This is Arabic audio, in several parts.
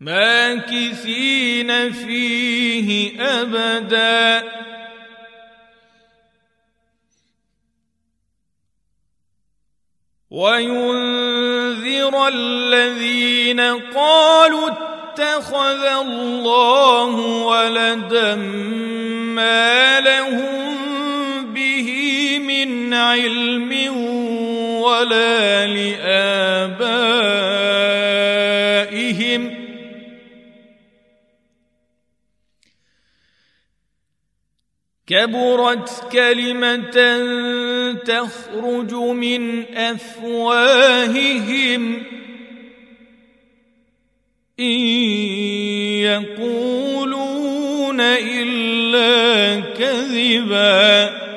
ماكثين فيه أبدا. وينذر الذين قالوا اتخذ الله ولدا ما لهم به من علم ولا لآبائهم كبرت كلمة تخرج من أفواههم. إن يقولون إلا كذبا.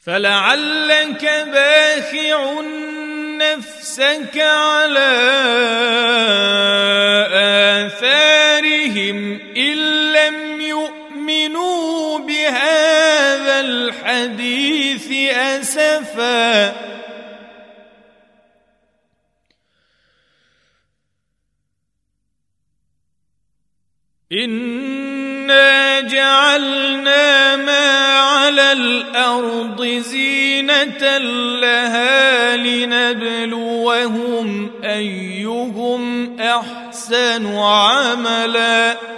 فلعلك باخع نفسك على الحديث أسفا. إنا جعلنا ما على الأرض زينة لها لنبلوهم أيهم أحسن عملا.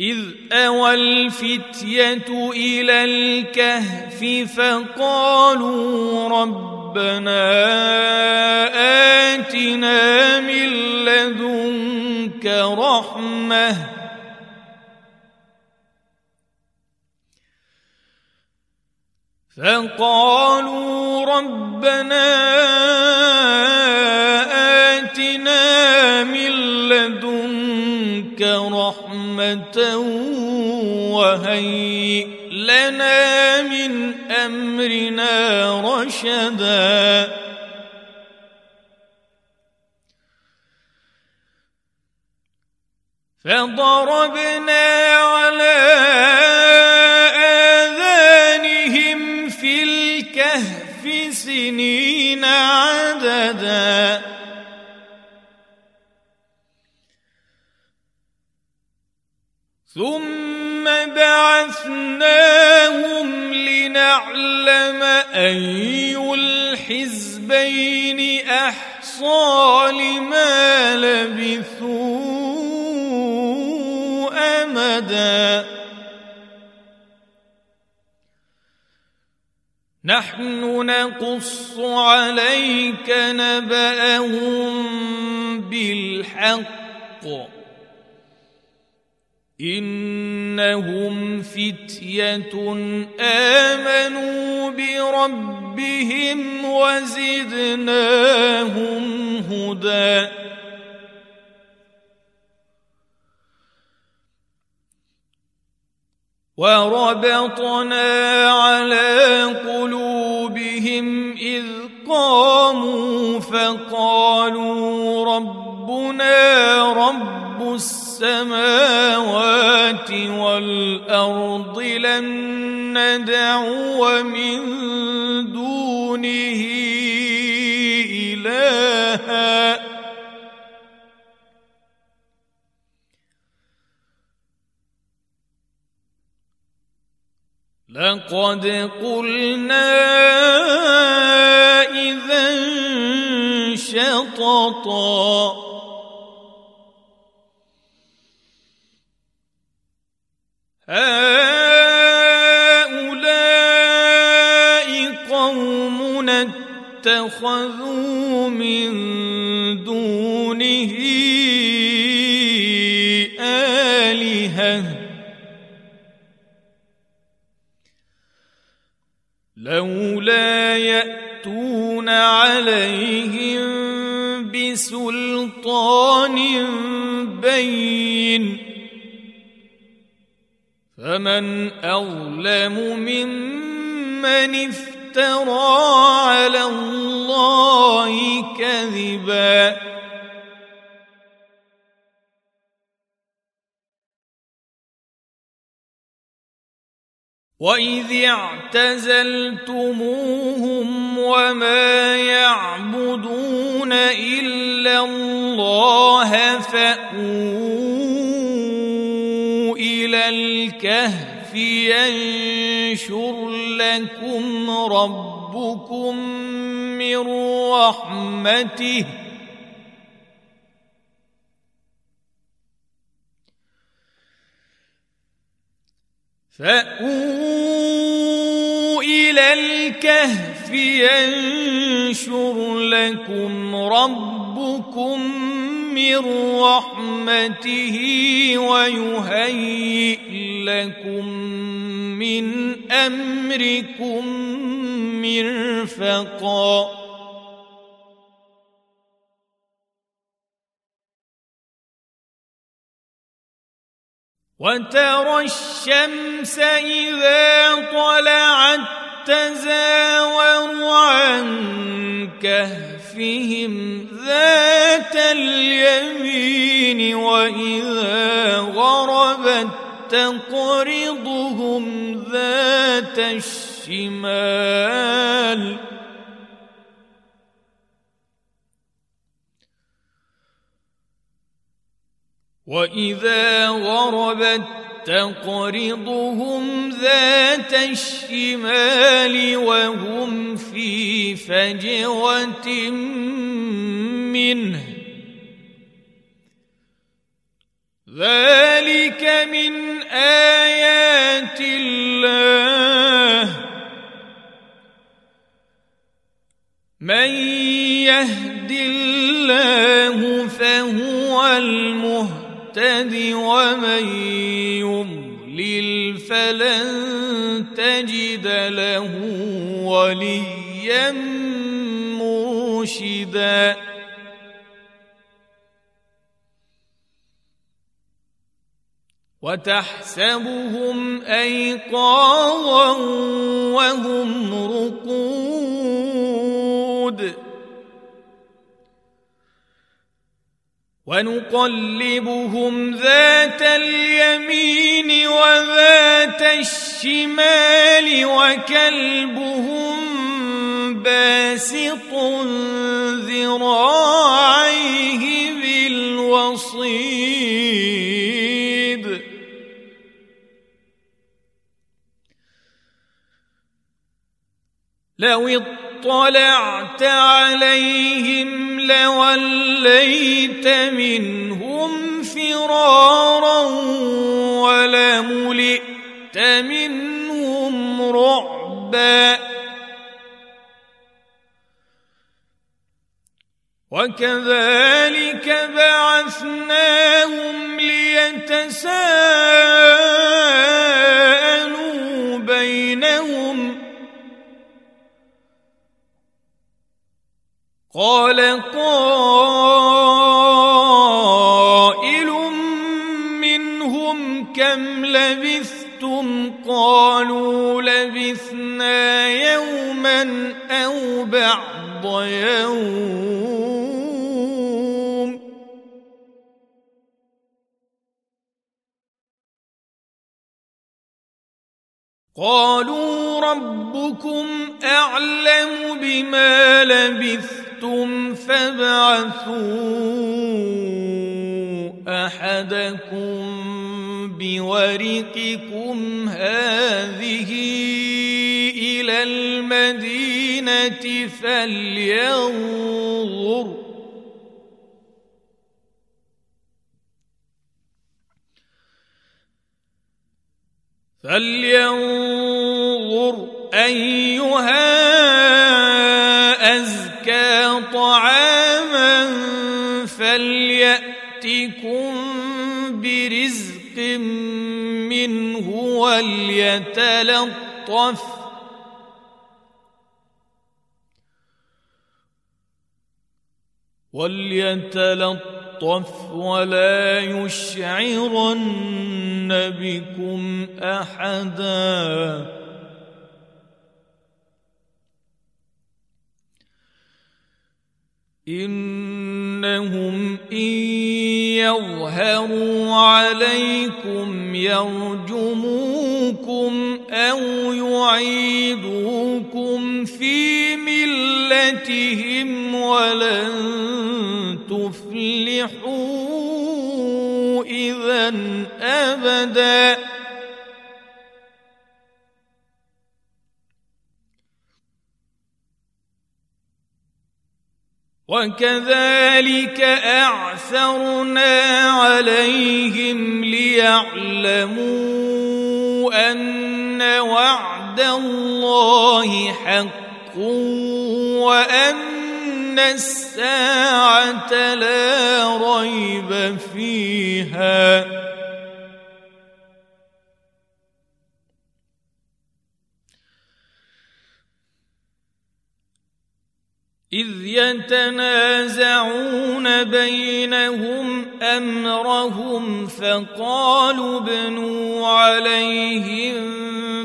إذ أوى الفتية إلى الكهف فقالوا رب ربنا آتنا من لدنك رحمة. فقالوا ربنا آتنا من لدنك رحمة وهيئ لنا من أمرنا رشدا. فضربنا على آذانهم في الكهف سنين عددا. ثم بعثناهم لنعلم أي الحزبين أحصى لما لبثوا أمدا. نحن نقص عليك نبأهم بالحق. إنهم فتية آمنوا بربهم ربهم وزدناهم هدى. وربطنا على قلوبهم إذ قاموا فقالوا ربنا رب السماوات والارض لن ندعو من دونه الها لقد قلنا إذا شططا هؤلاء قوم اتخذوا من دونه آلهةً. لولا يأتون عليهم بسلطان بين فمن أظلم ممن افترى على الله كذبا. واذ اعتزلتموهم وما يعبدون الا الله فاووا الكهف ينشر لكم ربكم من رحمته. فأووا إلى الكهف ينشر لكم ربكم من رحمته ويهيئ لكم من أمركم مرفقاً. وترى الشمس إذا طلعت تزاور عن كهفهم ذات اليمين غربت تقرضهم ذات الشمال. واذا غربت تقرضهم ذات الشمال وهم في فجوه منه. ذلك من آيات الله. من يهد الله فهو المهتد ومن يضلل فلن تجد له وليا مرشدا. وتحسبهم أيقاظا وهم رقود. ونقلبهم ذات اليمين وذات الشمال وكلبهم باسط ذراعيه بالوصيد. لو اطلعت عليهم لوليت منهم فرارا ولملئت منهم رعبا. وكذلك بعثناهم ليتساءلوا ' قال قائل منهم كم لبثتم قالوا لبثنا يوما أو بعض يوم. قالوا ربكم أعلم بما لبثتم شئتم فابعثوا احدكم بورقكم هذه إلى المدينة فلينظر فلينظر ايها فليأتكم برزق منه وليتلطف. وليتلطف ولا يشعرن بكم أحدا. إنهم إن يظهروا عليكم يرجموكم أو يعيدوكم في ملتهم ولن تفلحوا إذا أبدا. وكذلك أعثرنا عليهم ليعلموا أن وعد الله حق وأن الساعة لا ريب فيها. إذ يتنازعون بينهم أمرهم فقالوا ابنوا عليهم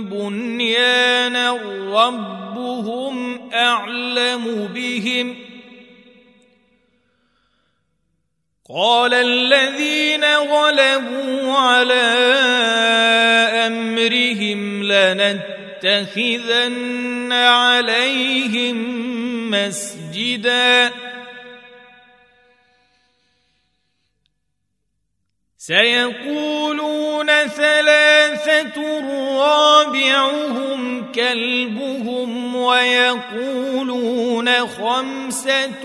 بنيانا ربهم أعلم بهم. قال الذين غلبوا على أمرهم لنتخذن عليهم مسجدا سيقولون ثلاثة رابعهم كلبهم ويقولون خمسة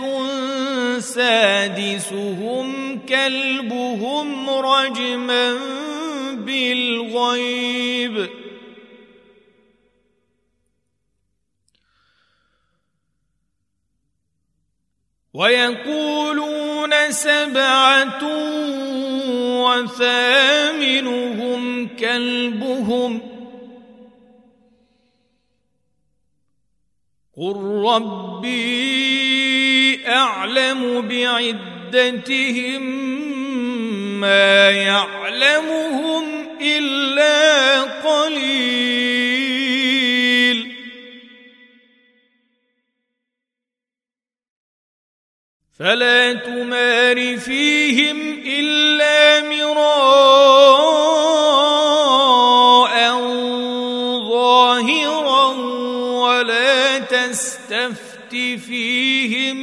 سادسهم كلبهم رجما بالغيب. ويقولون سبعة وثامنهم كلبهم. قل ربي أعلم بعدتهم ما يعلمهم إلا قليل. فلا تمار فيهم إلا مراء ظاهرا ولا تستفت فيهم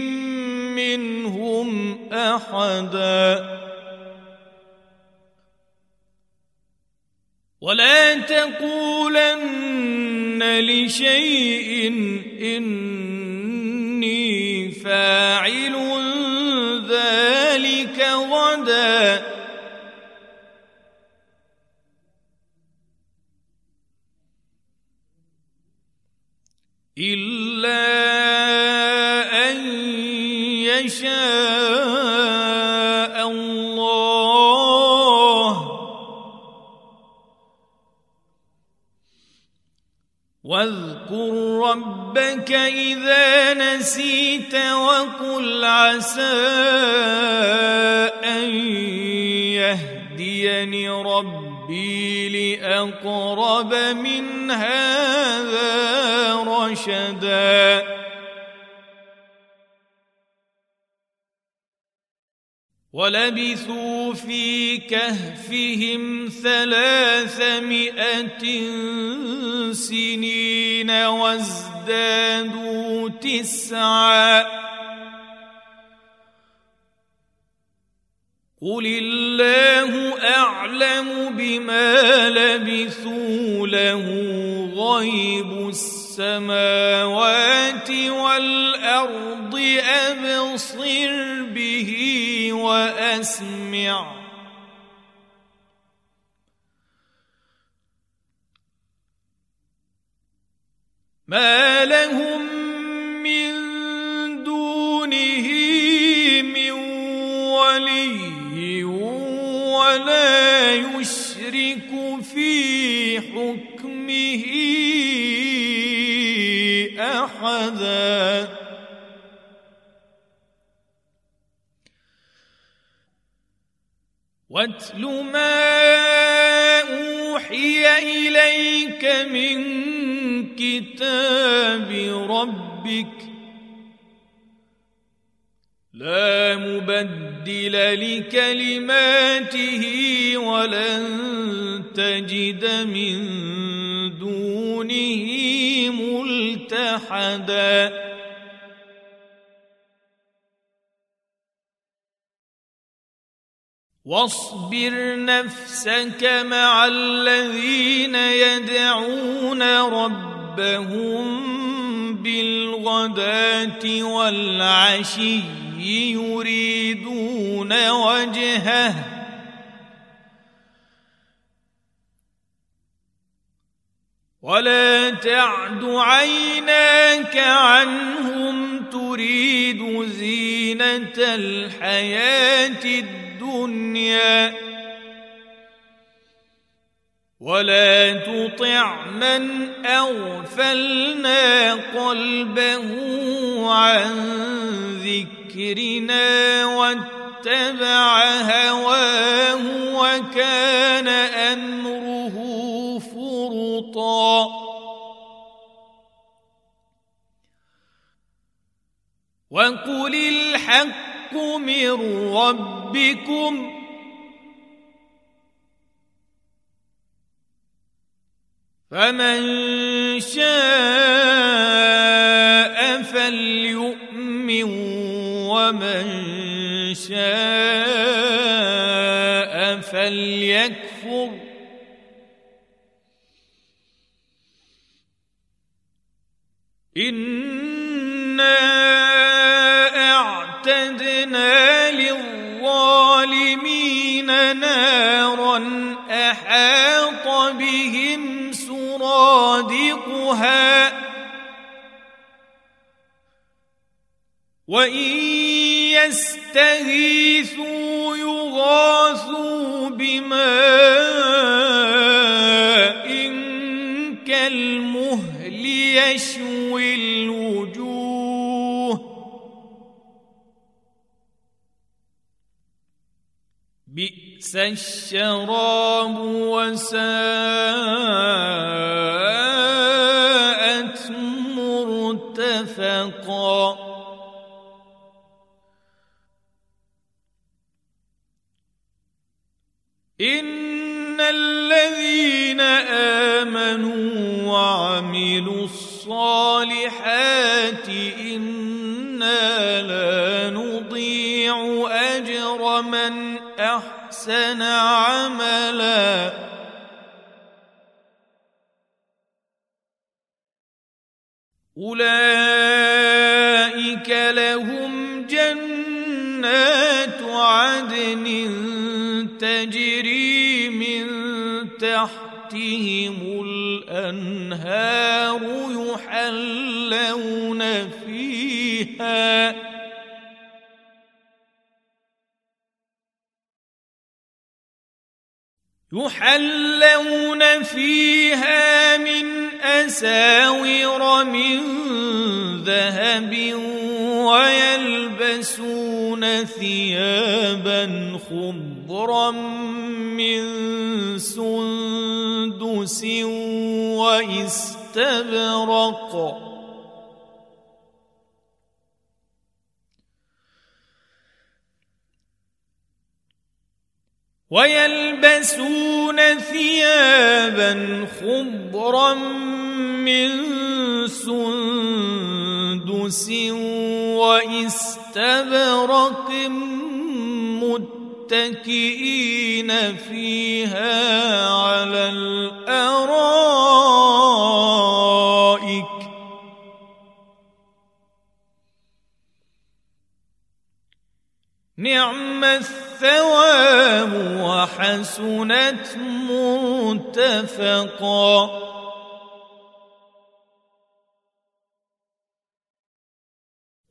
منهم أحدا. ولا تقولن لشيء إني فاعل ذلك غدا. إلا أن يشاء الله. واذكر ربك إذا نسيت وقل عسى أن يهديني ربي لأقرب من هذا رشداً. ولبثوا في كهفهم ثلاثمائة سنين وازدادوا تسعا. قل الله أعلم بما لبثوا له غيب السماوات والأرض أبصر به وأسمع. ما لهم من دونه من ولي ولا يشرك في حكمه احدا واتل ما أوحي إليك من كتاب ربك لا مبدل لكلماته ولن تجد من دونه ملتحدا واصبر نفسك مع الذين يدعون ربهم بالغداة والعشي يريدون وجهه. ولا تعد عيناك عنهم تريد زينة الحياة الدنيا ولا تطع من أغفلنا قلبه عن ذكرنا واتبع هواه وكان وقل الحق من ربكم فمن شاء فليؤمن ومن شاء فليكفر إِنَّا نارا احاط بهم سرادقها وان يستغيثوا يغاثوا بماء يشوي الوجوه. بئس الشراب وساءت مرتفقا. إن الذين آمنوا وعملوا الصالحات إنا لا نضيع أجر من أحسن عملا. أولئك لهم جنات عدن تجري من تحتهم الأنهار يحلون فيها. يحلون فيها من أساور من ذهب ويلبسون ثيابا خضرا من سندس واستبرق. ويلبسون ثيابا خضرا من سندس واستبرق متكئين فيها على الأرائك. نعم الثواب وحسنت مرتفقا.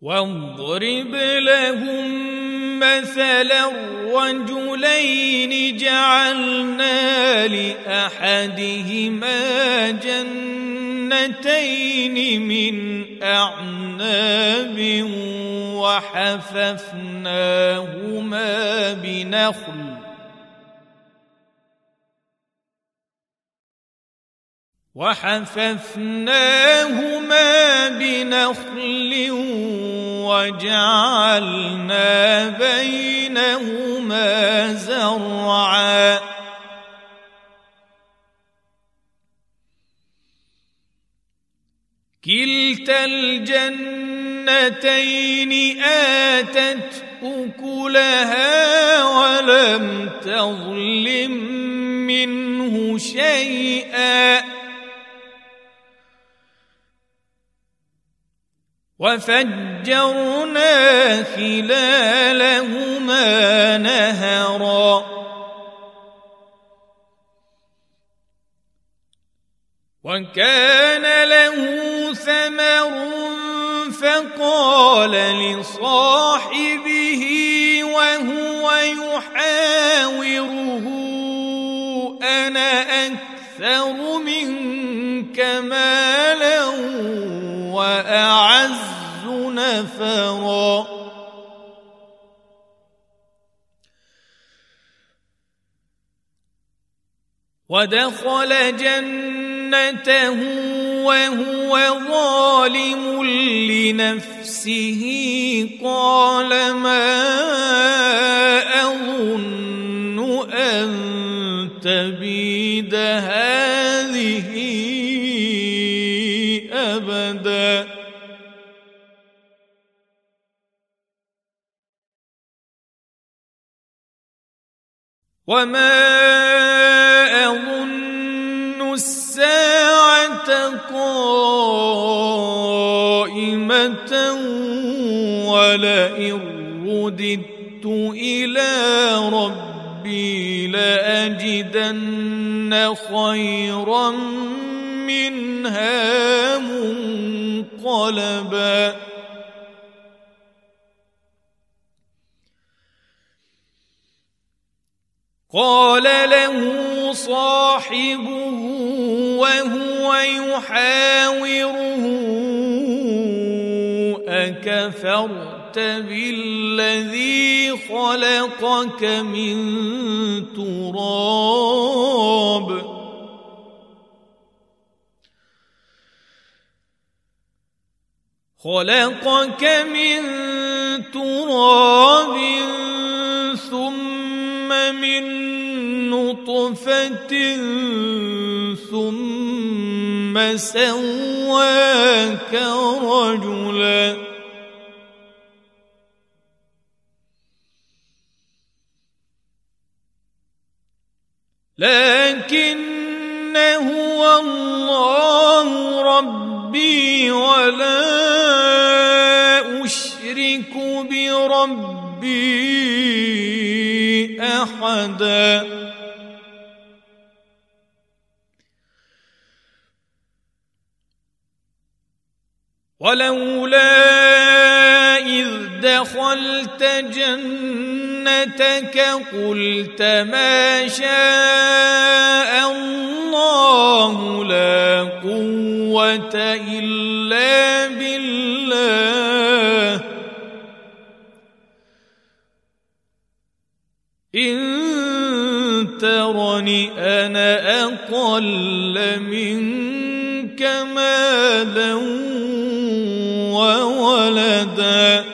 واضرب لهم مثلا رجلين جعلنا لأحدهما جنتين من أعناب وحففناهما بنخل. وحففناهما بنخل وجعلنا بينهما زرعا. كلتا الجنتين آتت أكلها ولم تظلم منه شيئا. وفجرنا خلالهما نهرا. وكان له ثمر فقال لصاحبه وهو يحاوره أنا أكثر منك مالا؟ نفرا ودخل جنته وهو ظالم لنفسه. قال ما أظن أن تبيد هذه وما اظن الساعة قائمه ولئن رددت إلى ربي لاجدن خيرا منها منقلبا قال له صاحبه وهو يحاوره أكفرت بالذي خلقك من تراب؟ خلقك من تراب نطفة ثم سواك رجلا. لكن هو الله ربي ولا أشرك بربي أحداً. ولولا إذ دخلت جنتك قلت ما شاء الله لا قوة إلا بالله. إن ترني أنا أقل منك مالا وولدا.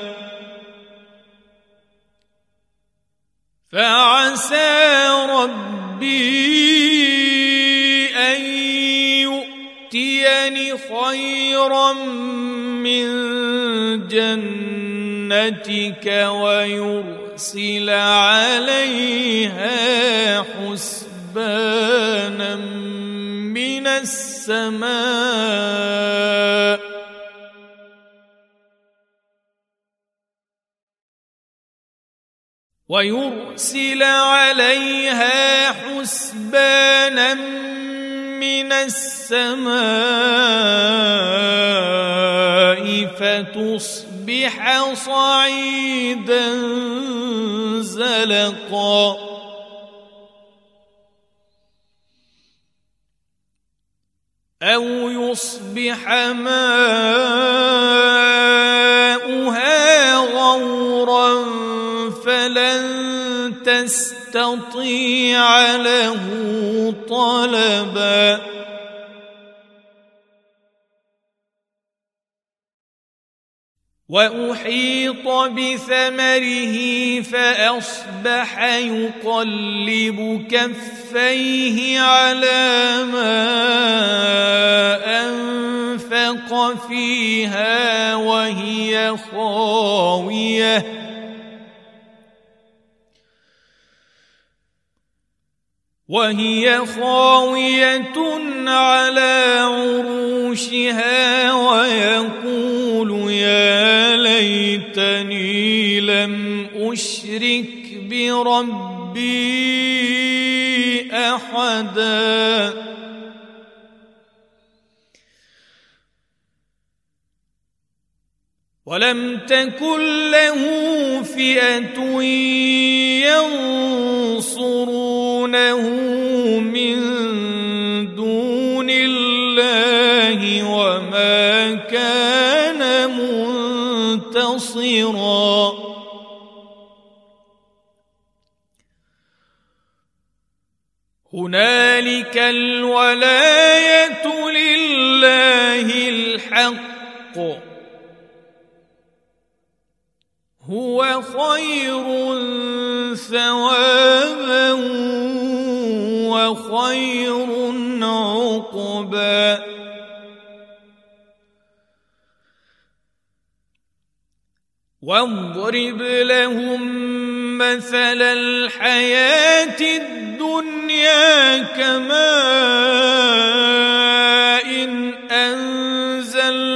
فعسى ربي أن يؤتيني خيرا من جنتك ويرسل عليها حسبانا من السماء. ويرسل عليها حسبانا من السماء فتصبح صعيدا زلقا. أو يصبح ماؤها تستطيع له طلبا. وأحيط بثمره فأصبح يقلب كفيه على ما أنفق فيها وهي خاوية. وهي خاوية على عروشها ويقول يا ليتني لم أشرك بربي أحدا. ولم تكن له فئة ينصرونه من دون الله وما كان منتصرا هنالك الولايه لله الحق هو خير ثوابا وخير عقبا. واضرب لهم مثل الحياة الدنيا كماء إن أنزلناه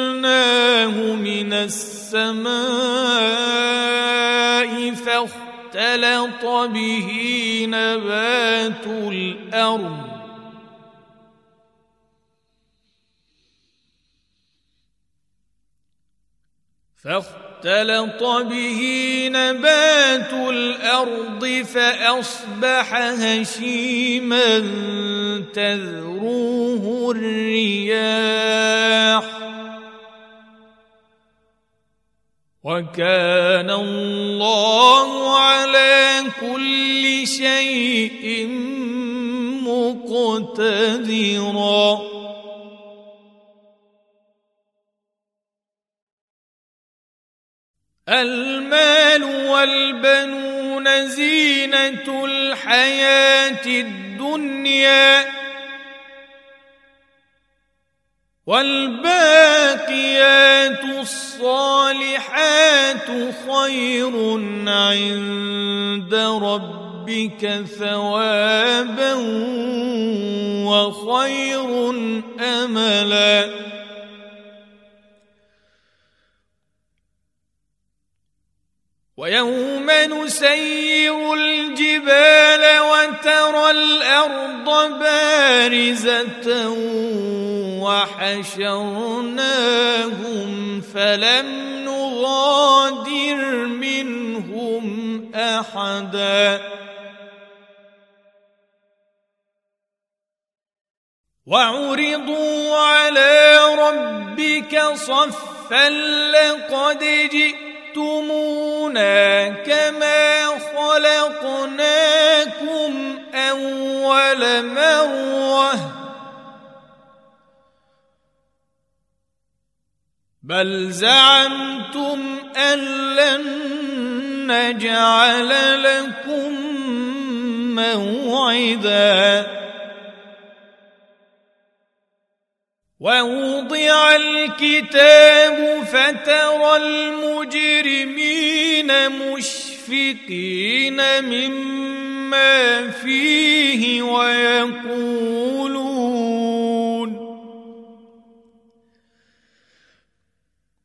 من السماء فاختلط به نبات الأرض. فاختلط به نبات الأرض فأصبح هشيما تذروه الرياح. وكان الله على كل شيء مقتدرا. المال والبنون زينة الحياة الدنيا والباقيات الصالحات خير عند ربك ثوابا وخير أملا. ويوم نسير الجبال وترى الأرض بارزة وحشرناهم فلم نغادر منهم أحدا. وعرضوا على ربك صفا لقد جئت جئتمونا كما خلقناكم أول مرة. بل زعمتم أن لن نجعل لكم موعداً. ووضع الكتاب فترى المجرمين مشفقين مما فيه ويقولون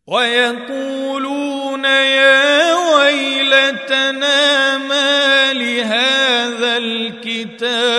ويقولون يا ويلتنا ما لهذا الكتاب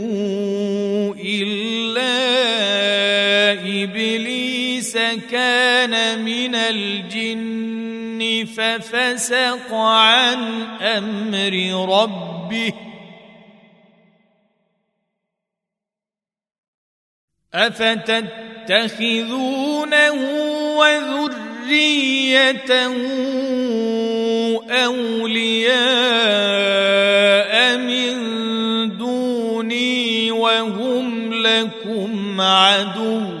الجن ففسق عن أمر ربه. أفتتخذونه وذريته أولياء من دوني وهم لكم عدو.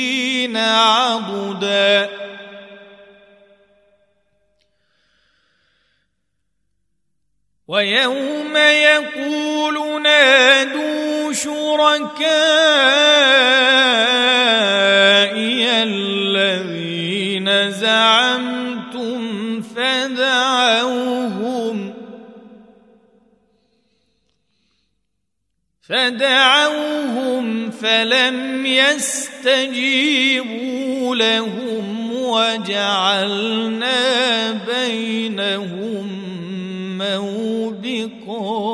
عضدا ويوم يقول نادوا شركائي الذين زعمتم فدعوهم. فدعوهم فلم يستجيبوا لهم وجعلنا بينهم موبقا.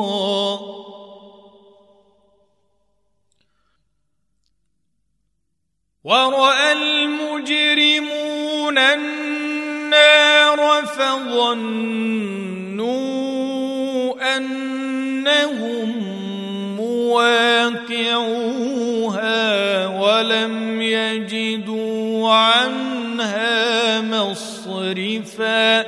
ورأى المجرمون النار فظنوا أنهم مواقعوها ولم يجدوا عنها مصرفاً.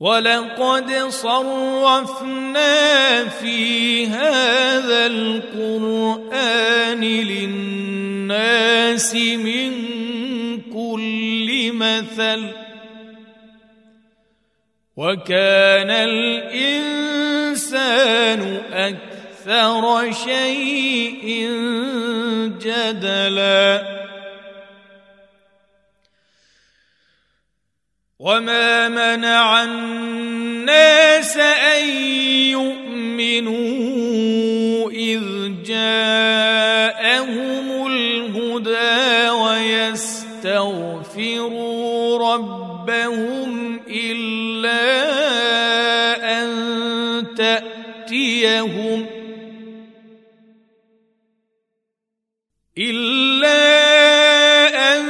ولقد صرفنا في هذا القرآن للناس من كل مثل. وكان الإنسان أكثر شيء جدلا. وما منع الناس أن يؤمنوا إذ جاءهم الهدى ويستغفروا ربهم تأتيهم إلا أن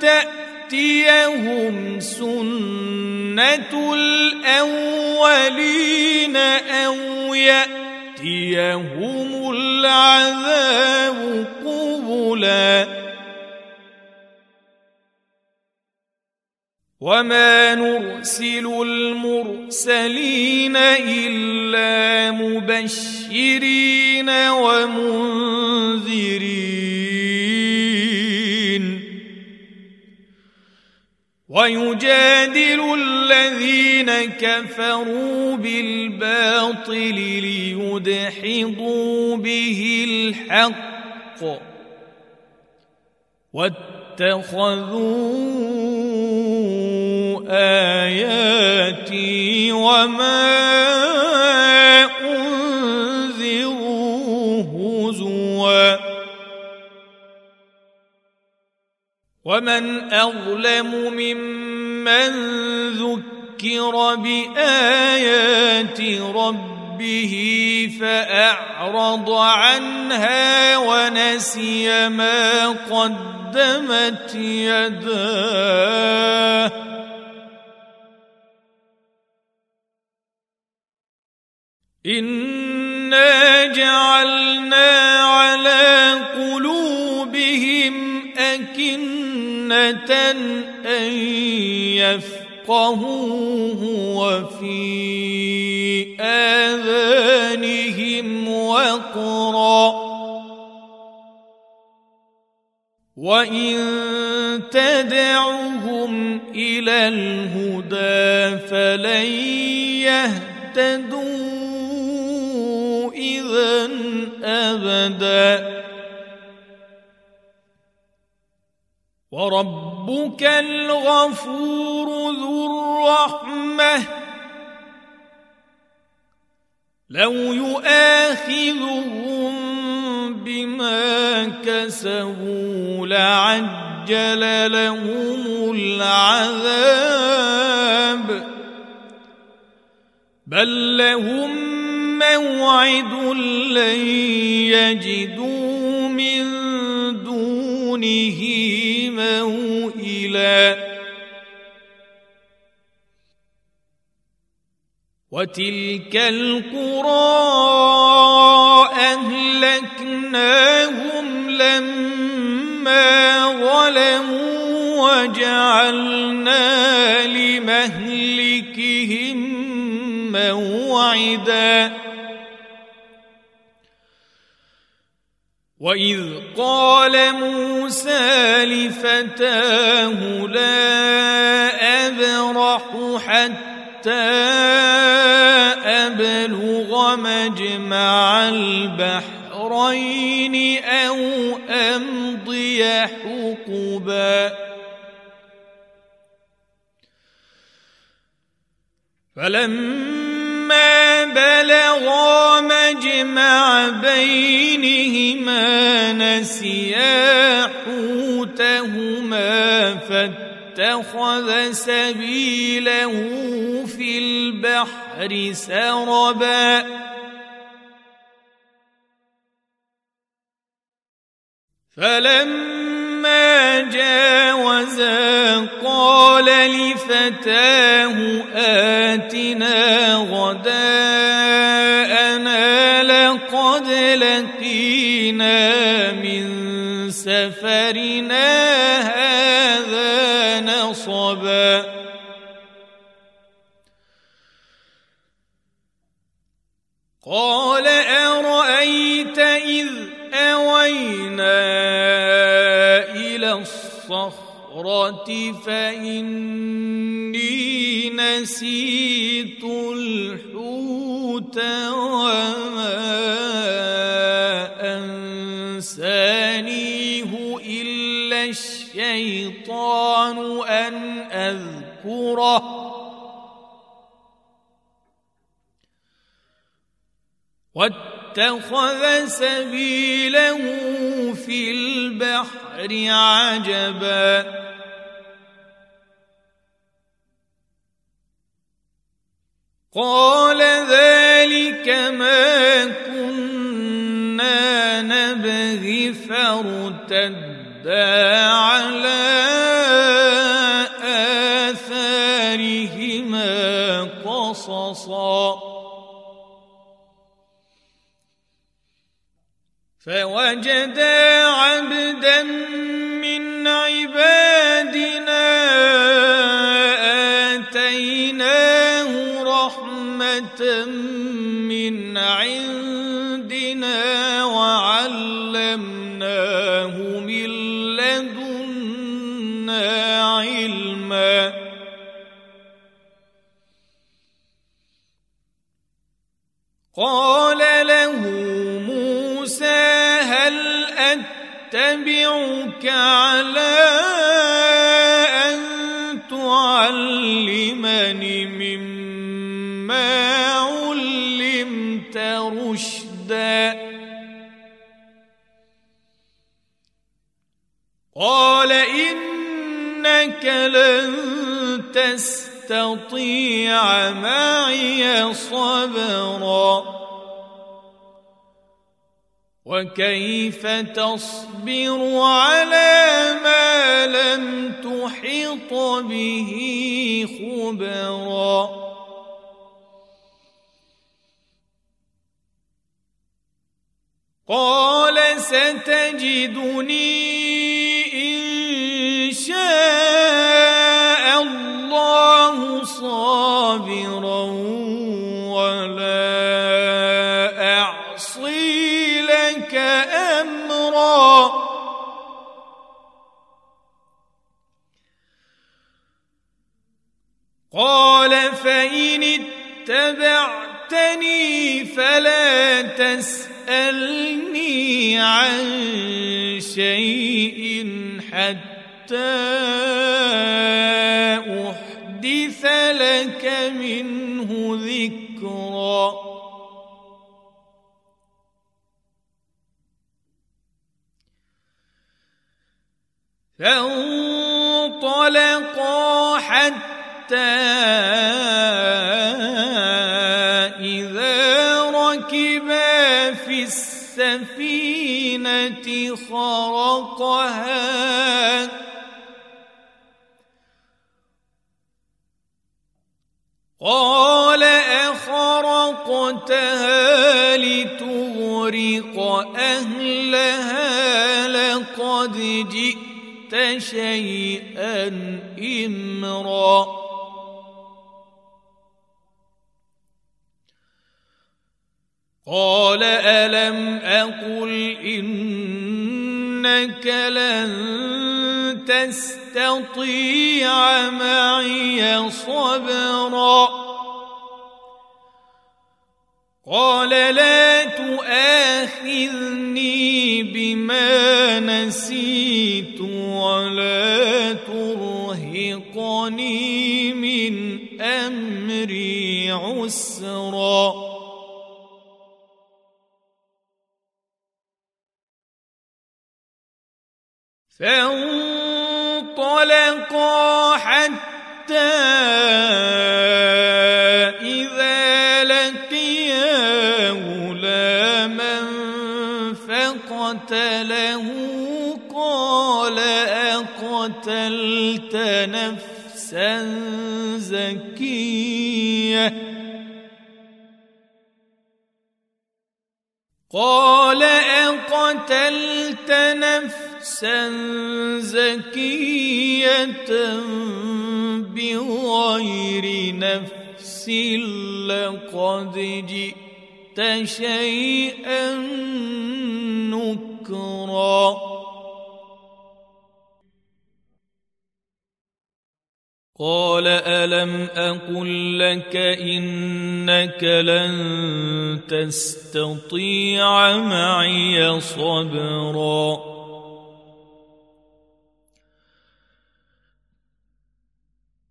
تأتيهم سنة الأولين أو يأتيهم العذاب قبلا. وما نرسل المرسلين الا مبشرين ومنذرين ويجادل الذين كفروا بالباطل ليدحضوا به الحق واتخذوا آياتي وما أنذروا هزوا. ومن أظلم ممن ذكر بآيات ربه فأعرض عنها ونسي ما قدمت يداه. انا جعلنا على قلوبهم اكنه ان يفقهوه وفي اذانهم وقرا وان تدعهم إلى الهدى فلن يهتدوا أبدا. وربك الغفور ذو الرحمة. لو يؤاخذهم بما كسبوا لعجل لهم العذاب. بل لهم موعد لن يجدوا من دونه موئلا. وتلك القرى أهلكناهم لما ظلموا وجعلنا لمهلكهم موعدا. واذ قال موسى لفتاه لا ابرح حتى ابلغ مجمع البحرين أو امضي حقبا فلما بلغا مجمع بينهما نسيا حوتهما فاتخذ سبيله في البحر سربا. فلما جاوزا قال لفتاه آتنا لقينا من سفرنا هذا نصبا. قال أرأيت إذ أوينا إلى الصخرة فإني نسيت الحوت وما أذكره واتخذ سبيله في البحر عجبا. قال ذلك ما كنا نبغي فارتدا على قصصا فوجدا عبدا من عبادنا آتيناه رحمة من عندنا قال له أتبعك على تستطيع معي صبرا. وكيف تصبر على ما لم تحط به خبرا؟ قال ستجدني اتبعتني فلا تسألني عن شيء حتى أحدث لك منه ذكرًا. فانطلقا حتى السفينة خرقها قال أخرقتها لتغرق أهلها. لقد جئت شيئا إمرا. قال ألم أقل إنك لن تستطيع معي صبرا قال لا تؤاخذني بما نسيت ولا ترهقني من أمري عسرا فانطلقا حتى إذا لقيا غلاما فقتله قال أقتلت نفسا زكية قال أقتلت نفسا زكية بغير نفس لقد جئت شيئا نكرا. قال ألم أقل لك إنك لن تستطيع معي صبرا.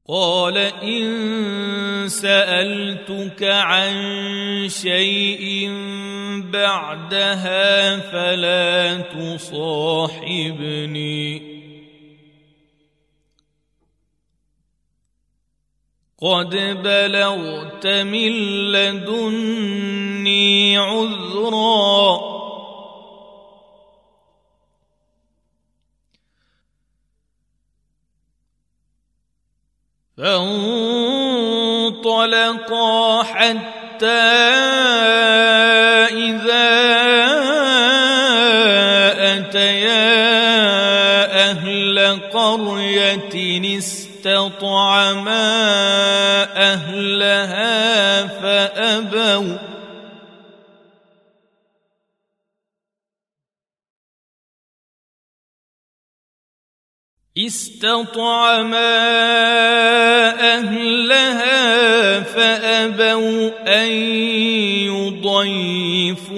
قال إن سألتك عن شيء بعدها فلا تصاحبني. قد بلغت من لدني عذرا. فانطلقا حتى إذا أتيا أهل قرية استطعما استطعما أهلها فأبوا أن يضيفوهما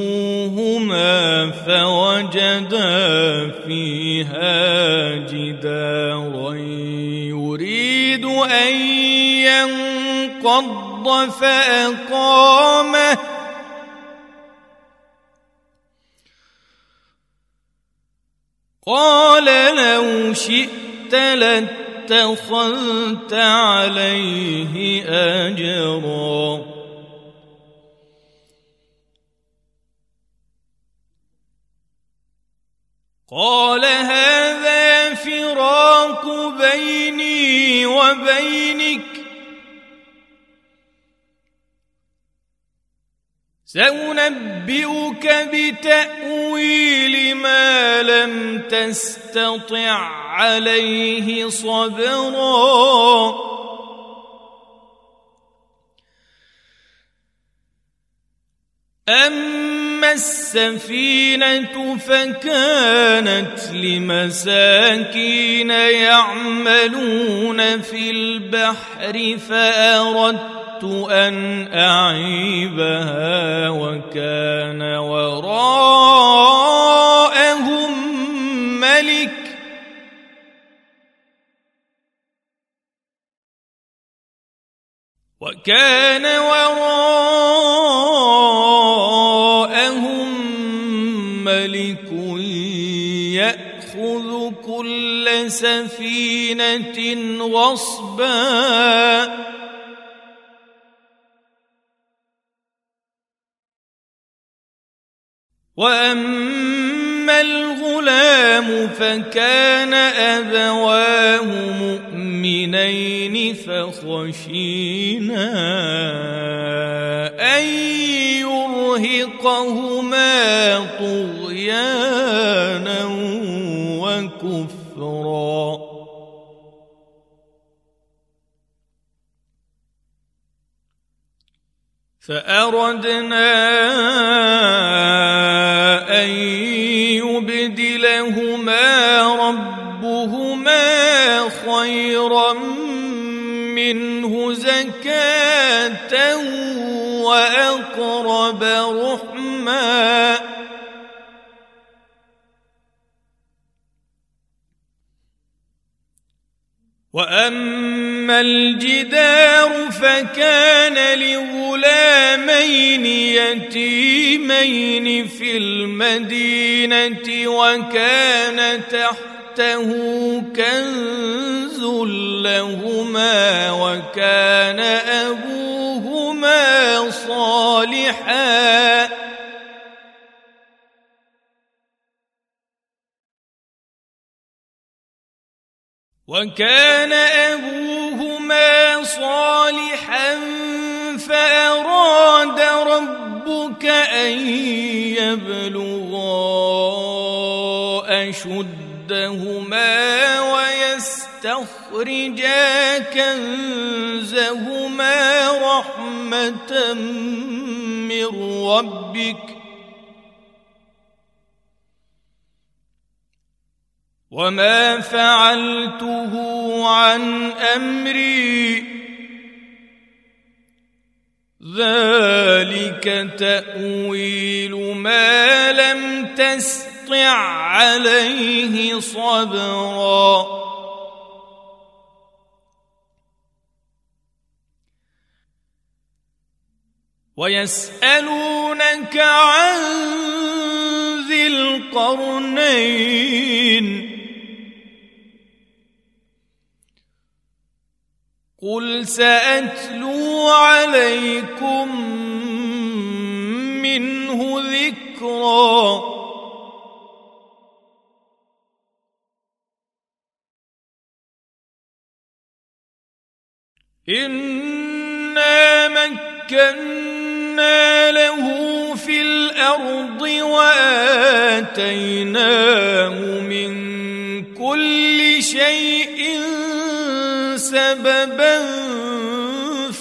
فوجدا فيها جدارا. يريد أن ينقض فأقامه. قال لو شئت لاتخذت عليه أجرا. قال هذا فراق بيني وبينك سأنبئك بتأويل ما لم تستطع عليه صبرا. أما السفينة فكانت لمساكين يعملون في البحر فأردت أن أعيبها وكان وراءهم ملك وكان وراءهم ملك يأخذ كل سفينة غصباً واما الغلام فكان ابواه مؤمنين فخشينا ان يرهقهما طغيانا وكفرا فأردنا أن يبدلهما ربهما خيرا منه زكاة وأقرب رحمًا. وأما الجدار فكان لغلامين يتيمين في المدينة وكان تحته كنز لهما وكان أبوهما صالحا. وكان أبوهما صالحا فأراد ربك أن يبلغا أشدهما ويستخرجا كنزهما رحمة من ربك وما فعلته عن أمري ذلك تأويل ما لم تسطع عليه صبرا. ويسألونك عن ذي القرنين قل سأتلو عليكم منه ذكرًا إنا مكنا له في الأرض وآتيناه من كل شيء سببا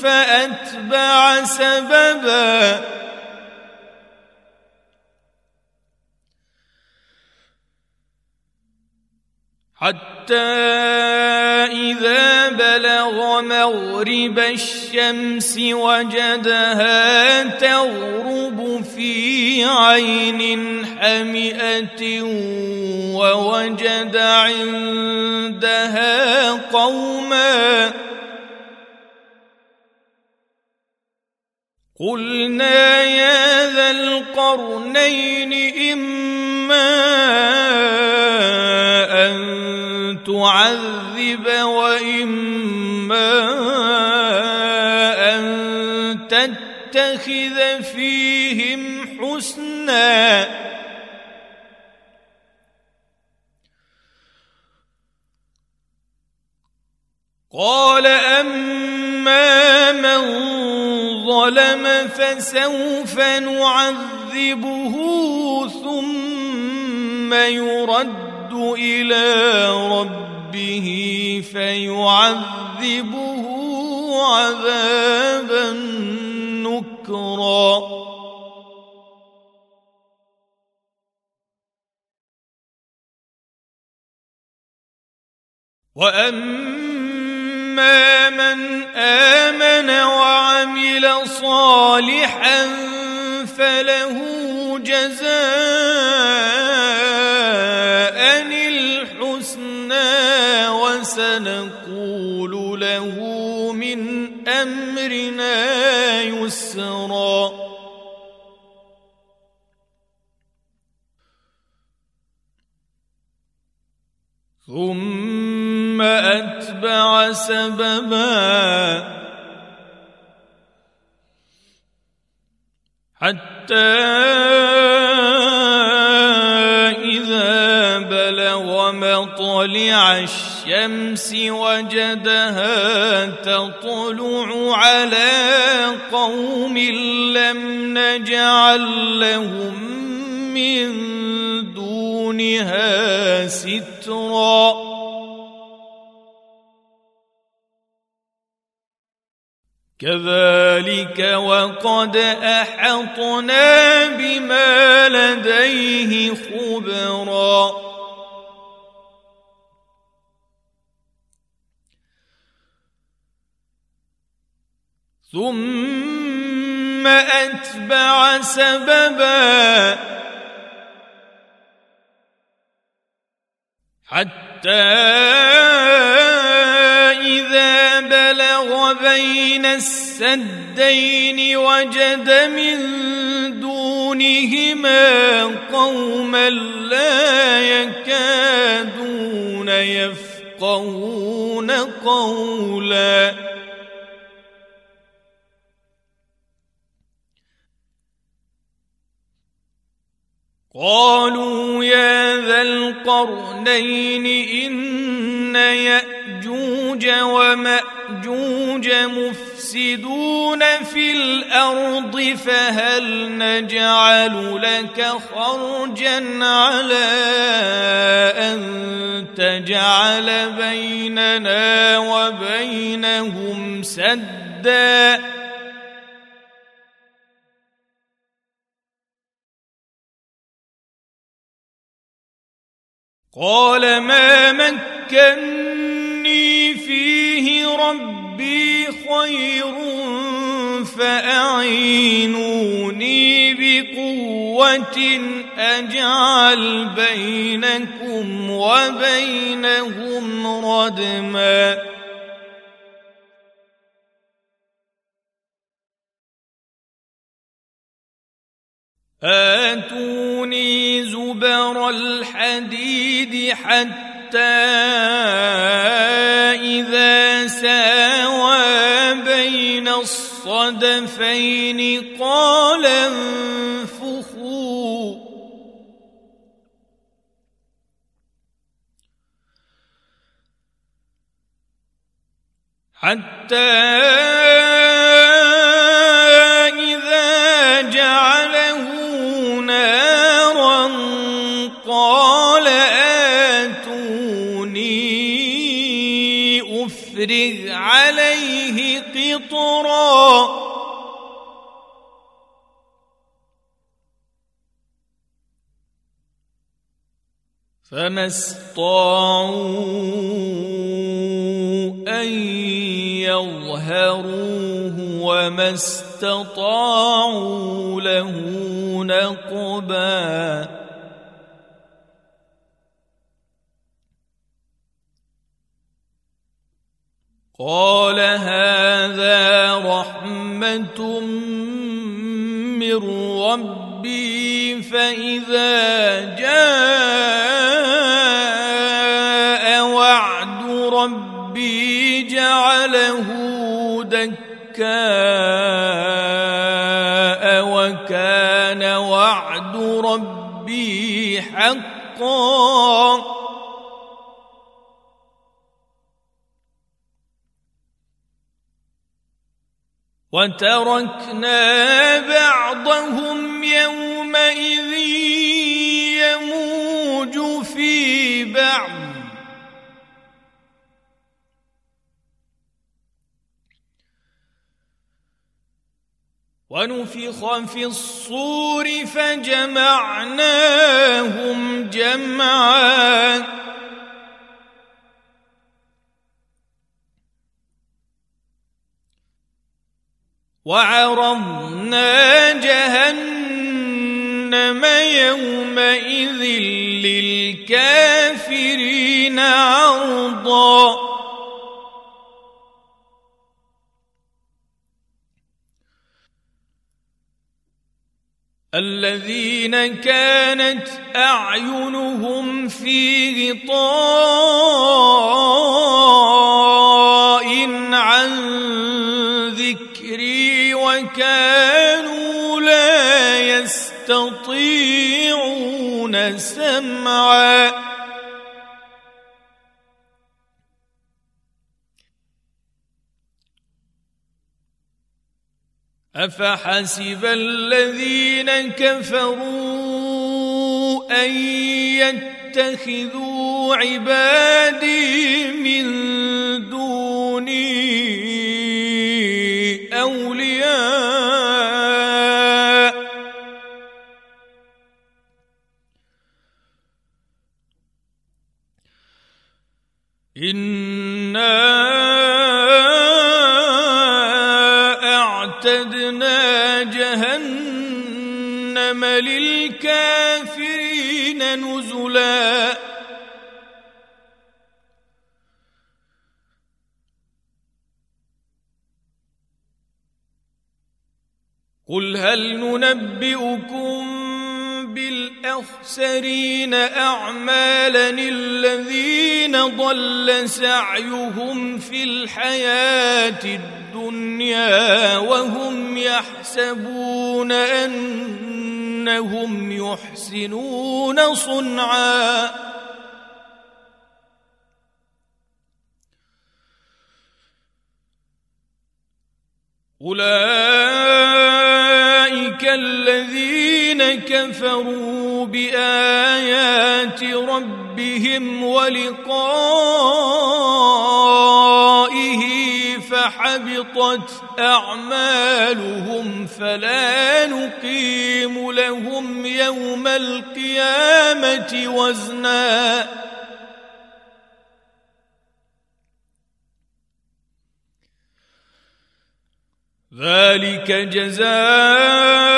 فأتبع سببا حتى إذا بلغ مغرب الشمس وجدها تغرب في عين حمئة ووجد عندها قوما قلنا يا ذا القرنين إما تعذب وإما أن تتخذ فيهم حسنا. قال أما من ظلم فسوف نعذبه ثم يرد إلى ربه فيعذبه عذابا نكرا. واما من امن وعمل صالحا فله جزاء وسنقول له من أمرنا يسرا. ثم أتبع سببا حتى مطلع الشمس وجدها تطلع على قوم لم نجعل لهم من دونها سترًا. كذلك وقد أحطنا بما لديه خبرا. ثم أتبع سببا حتى بين السدين وجد من دونهما قوما لا يكادون يفقهون قولا قالوا يا ذا القرنين إن يأجوج ومأجوج مفسدون في الأرض فهل نجعل لك خرجا على أن تجعل بيننا وبينهم سدًّا قال ما مكني فيه ربي خير فأعينوني بقوة أجعل بينكم وبينهم ردماً آتوني زبر الحديد حتى إذا ساوى بين الصدفين قال انفخوا. حتى عليه قطرا. فما استطاعوا أن يظهروه وما استطاعوا له نقبا. قال هذا رحمة من ربي فإذا جاء وعد ربي جعله دكاء وكان وعد ربي حقا. وتركنا بعضهم يومئذ يموج في بعض. ونفخ في الصور فجمعناهم جمعا. وعرضنا جهنم يومئذ للكافرين عرضا. الذين كانت أعينهم في غطاء عن وكانوا لا يستطيعون سمعا. أفحسب الذين كفروا أن يتخذوا عبادي من دوني إنا أعتدنا جهنم للكافرين نزلاً قل هل ننبئكم بالاخسرين اعمالا الذين ضل سعيهم في الحياة الدنيا وهم يحسبون أنهم يحسنون صنعا. أولئك الذين كفروا بآيات ربهم ولقائه فحبطت أعمالهم فلا نقيم لهم يوم القيامة وزناً. ذلك جزاؤهم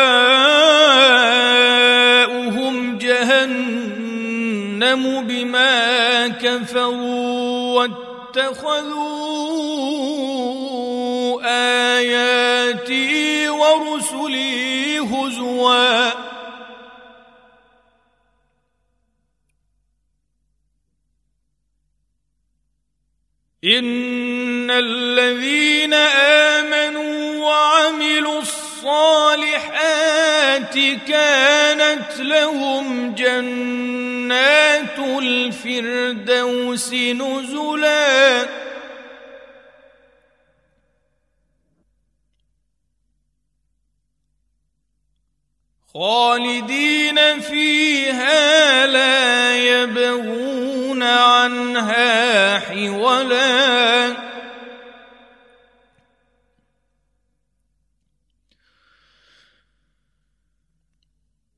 أعلم بما كفروا واتخذوا آياتي ورسلي هزوا. إن الذين آمنوا وعملوا الصالحات كانت لهم جنات الفردوس نزلا. خالدين فيها لا يبغون عنها حولا.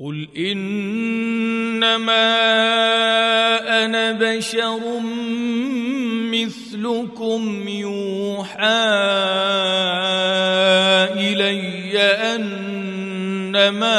قل انما أنا بشر مثلكم يوحى الي انما